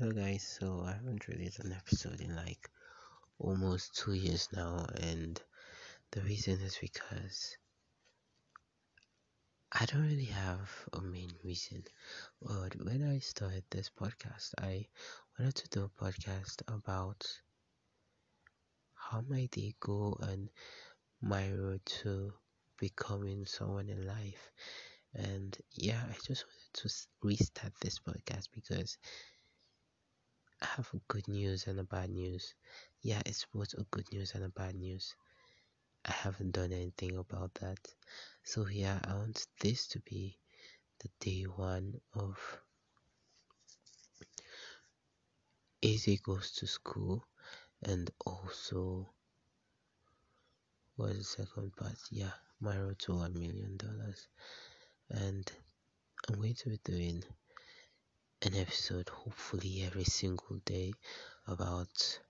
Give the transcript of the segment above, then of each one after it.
Hello guys, so I haven't released an episode in like almost two years now, and the reason is because I don't really have a main reason. But when I started this podcast, I wanted to do a podcast about how my day go and my road to becoming someone in life. And yeah, I just wanted to restart this podcast because I have good news and a bad news. Yeah, it's both a good news and a bad news. I haven't done anything about that. So yeah, I want this to be the day one of Easy goes to school and also what is the second part? Yeah, my road to one million dollars. And I'm going to be doing an episode hopefully every single day about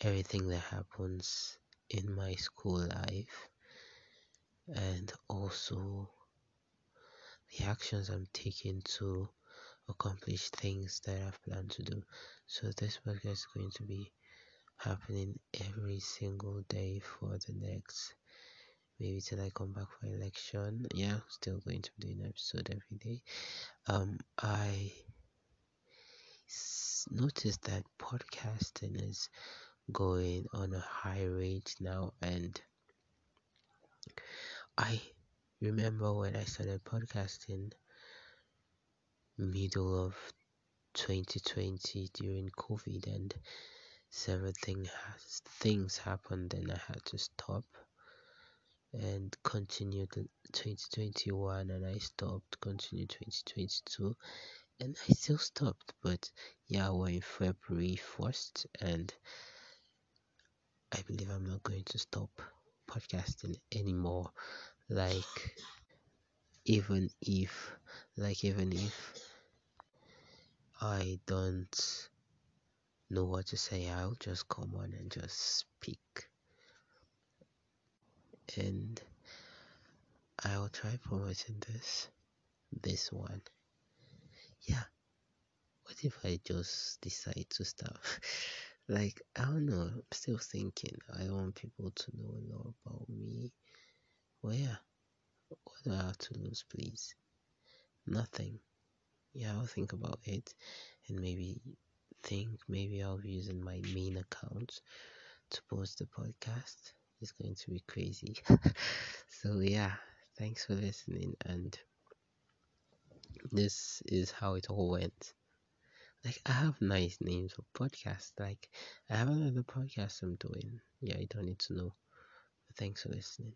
everything that happens in my school life and also the actions I'm taking to accomplish things that I've planned to do. So this podcast is going to be happening every single day for the next maybe till I come back for election. Yeah, still going to be doing an episode every day. Um, I s- noticed that podcasting is going on a high rate now, and I remember when I started podcasting middle of 2020 during COVID, and several thing has, things happened, and I had to stop and continued 2021 and I stopped, continued 2022 and I still stopped. But yeah, we're in February 1st and I believe I'm not going to stop podcasting anymore. Like, even if, like, even if I don't know what to say, I'll just come on and just speak and I'll try promoting this this one. Yeah. What if I just decide to stop? like I don't know, I'm still thinking. I want people to know a lot about me. Well yeah. What do I have to lose please? Nothing. Yeah, I'll think about it and maybe think maybe I'll be using my main account to post the podcast is going to be crazy. so yeah, thanks for listening and this is how it all went. Like I have nice names for podcasts. Like I have another podcast I'm doing. Yeah, you don't need to know. But thanks for listening.